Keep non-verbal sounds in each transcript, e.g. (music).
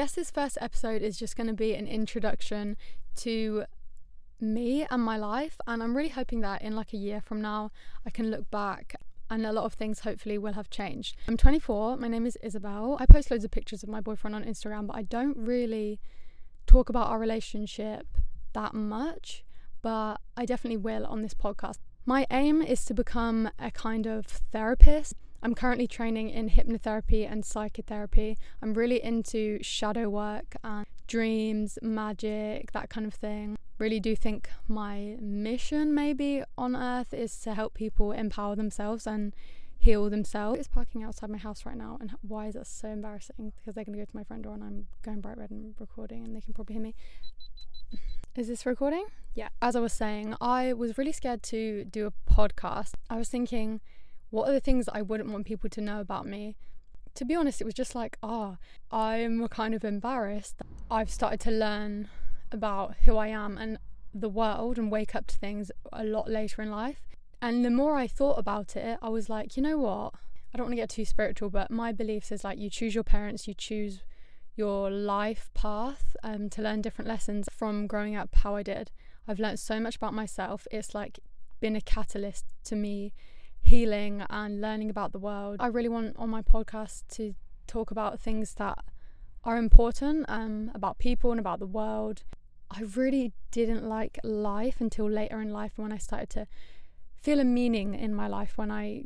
guess this first episode is just going to be an introduction to me and my life. And I'm really hoping that in like a year from now, I can look back and a lot of things hopefully will have changed. I'm 24, my name is Isabel. I post loads of pictures of my boyfriend on Instagram, but I don't really talk about our relationship that much, but I definitely will on this podcast. My aim is to become a kind of therapist. I'm currently training in hypnotherapy and psychotherapy. I'm really into shadow work and dreams, magic, that kind of thing. Really do think my mission, maybe on earth, is to help people empower themselves and heal themselves. It's parking outside my house right now, and why is that so embarrassing? Because they're going to go to my front door and I'm going bright red and recording, and they can probably hear me. Is this recording? Yeah. As I was saying, I was really scared to do a podcast. I was thinking, what are the things I wouldn't want people to know about me? To be honest, it was just like, ah, oh, I'm kind of embarrassed. I've started to learn about who I am and the world and wake up to things a lot later in life. And the more I thought about it, I was like, you know what? I don't want to get too spiritual, but my beliefs is like you choose your parents, you choose your life path um, to learn different lessons from growing up how I did. I've learned so much about myself. It's like been a catalyst to me healing and learning about the world. I really want on my podcast to talk about things that are important um, about people and about the world. I really didn't like life until later in life when I started to feel a meaning in my life when I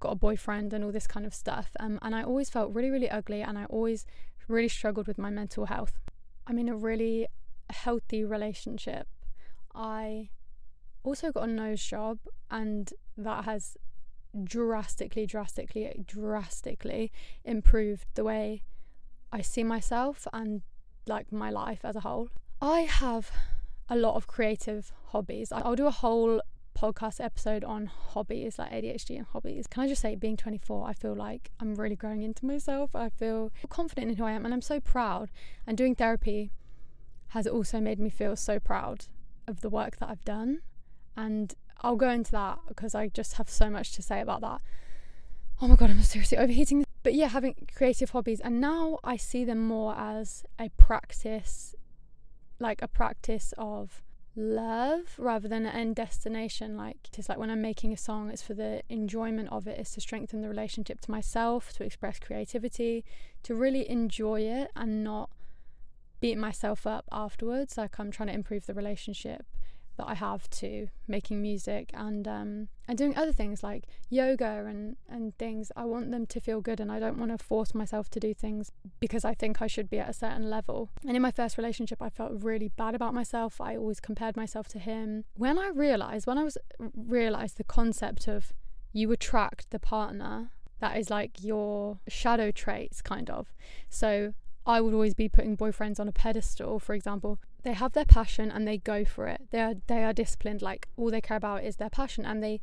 got a boyfriend and all this kind of stuff. Um, and I always felt really, really ugly and I always really struggled with my mental health. I'm in a really healthy relationship. I also got a nose job, and that has drastically, drastically, drastically improved the way I see myself and like my life as a whole. I have a lot of creative hobbies. I'll do a whole podcast episode on hobbies, like ADHD and hobbies. Can I just say, being 24, I feel like I'm really growing into myself. I feel confident in who I am, and I'm so proud. And doing therapy has also made me feel so proud of the work that I've done. And I'll go into that because I just have so much to say about that. Oh my god, I'm seriously overheating. But yeah, having creative hobbies, and now I see them more as a practice, like a practice of love rather than an end destination. Like it's like when I'm making a song, it's for the enjoyment of it, it's to strengthen the relationship to myself, to express creativity, to really enjoy it and not beat myself up afterwards. Like I'm trying to improve the relationship that I have to making music and um, and doing other things like yoga and and things. I want them to feel good, and I don't want to force myself to do things because I think I should be at a certain level. And in my first relationship, I felt really bad about myself. I always compared myself to him. When I realized, when I was realized the concept of you attract the partner that is like your shadow traits, kind of. So I would always be putting boyfriends on a pedestal, for example. They have their passion and they go for it. They are they are disciplined, like all they care about is their passion and they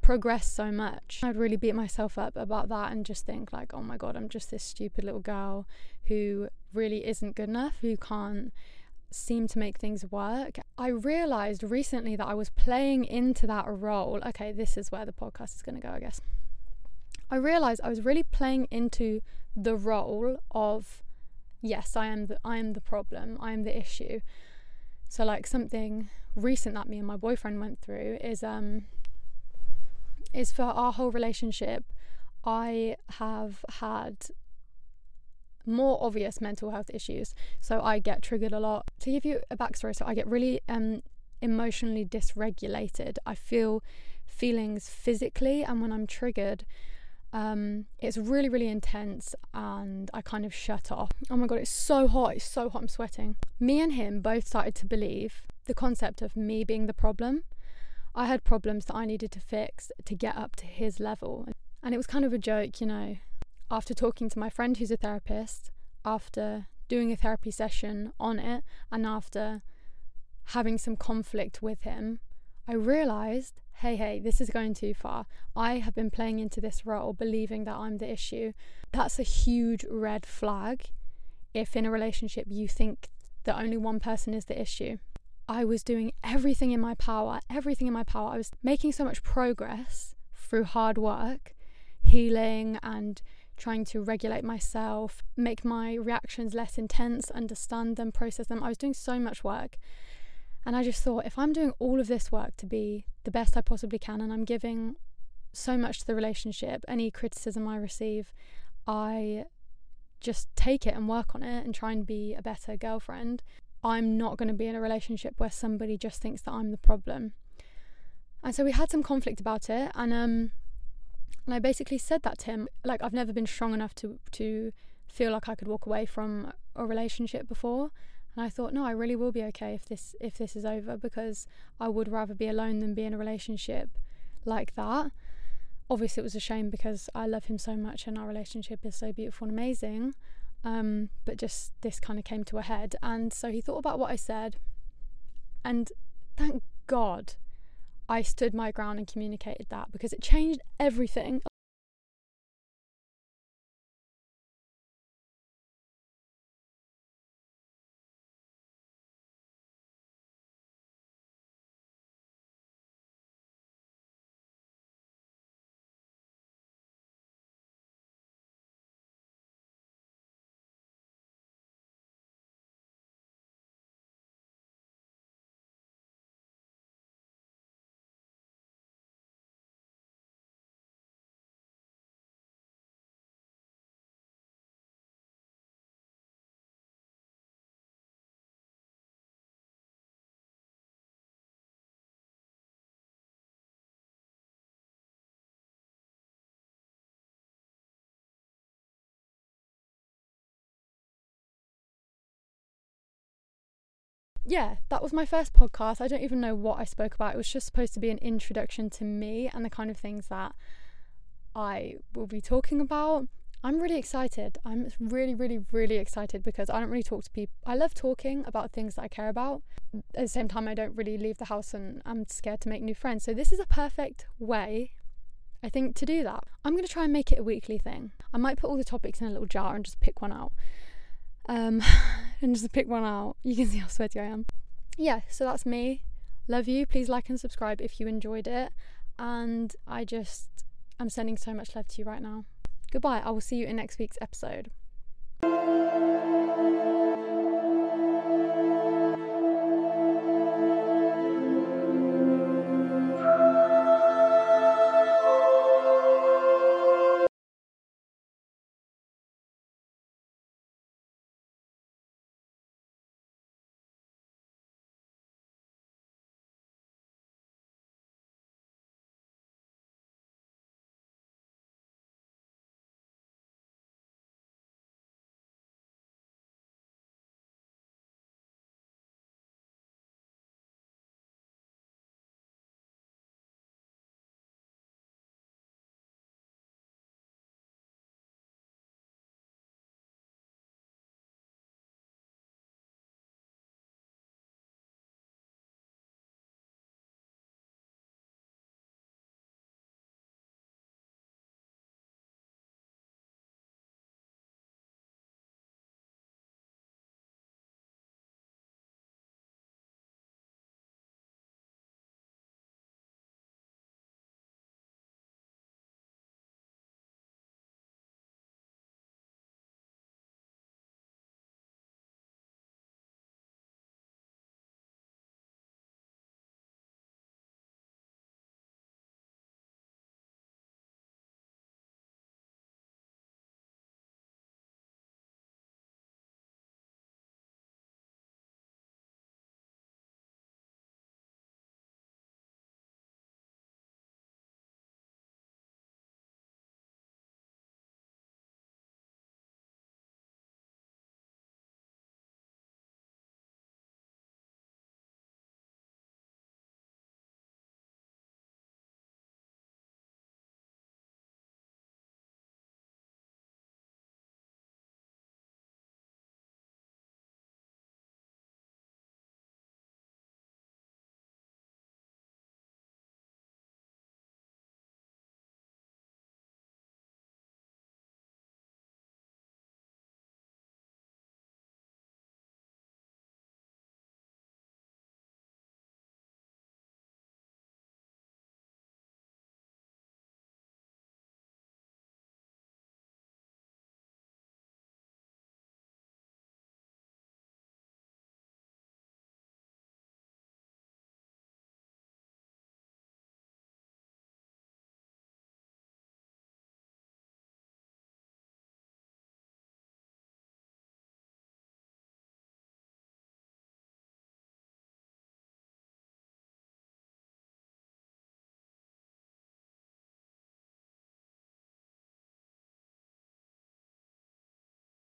progress so much. I'd really beat myself up about that and just think like, oh my god, I'm just this stupid little girl who really isn't good enough, who can't seem to make things work. I realized recently that I was playing into that role. Okay, this is where the podcast is going to go, I guess. I realized I was really playing into the role of yes, I am the I am the problem. I am the issue. So like something recent that me and my boyfriend went through is um is for our whole relationship I have had more obvious mental health issues. So I get triggered a lot. To give you a backstory, so I get really um emotionally dysregulated. I feel feelings physically and when I'm triggered um, it's really, really intense and I kind of shut off. Oh my god, it's so hot, it's so hot, I'm sweating. Me and him both started to believe the concept of me being the problem. I had problems that I needed to fix to get up to his level. And it was kind of a joke, you know. After talking to my friend who's a therapist, after doing a therapy session on it, and after having some conflict with him, I realized hey, hey, this is going too far. I have been playing into this role, believing that I'm the issue. That's a huge red flag if in a relationship you think that only one person is the issue. I was doing everything in my power, everything in my power. I was making so much progress through hard work, healing, and trying to regulate myself, make my reactions less intense, understand them, process them. I was doing so much work. And I just thought if I'm doing all of this work to be the best I possibly can and I'm giving so much to the relationship, any criticism I receive, I just take it and work on it and try and be a better girlfriend. I'm not going to be in a relationship where somebody just thinks that I'm the problem. And so we had some conflict about it and um and I basically said that to him like I've never been strong enough to to feel like I could walk away from a relationship before and I thought no I really will be okay if this if this is over because I would rather be alone than be in a relationship like that obviously it was a shame because I love him so much and our relationship is so beautiful and amazing. Um, but just this kind of came to a head. And so he thought about what I said. And thank God I stood my ground and communicated that because it changed everything. Yeah, that was my first podcast. I don't even know what I spoke about. It was just supposed to be an introduction to me and the kind of things that I will be talking about. I'm really excited. I'm really, really, really excited because I don't really talk to people. I love talking about things that I care about. At the same time, I don't really leave the house and I'm scared to make new friends. So, this is a perfect way, I think, to do that. I'm going to try and make it a weekly thing. I might put all the topics in a little jar and just pick one out. Um, (laughs) and just pick one out. You can see how sweaty I am. Yeah, so that's me. Love you. Please like and subscribe if you enjoyed it. And I just, I'm sending so much love to you right now. Goodbye. I will see you in next week's episode.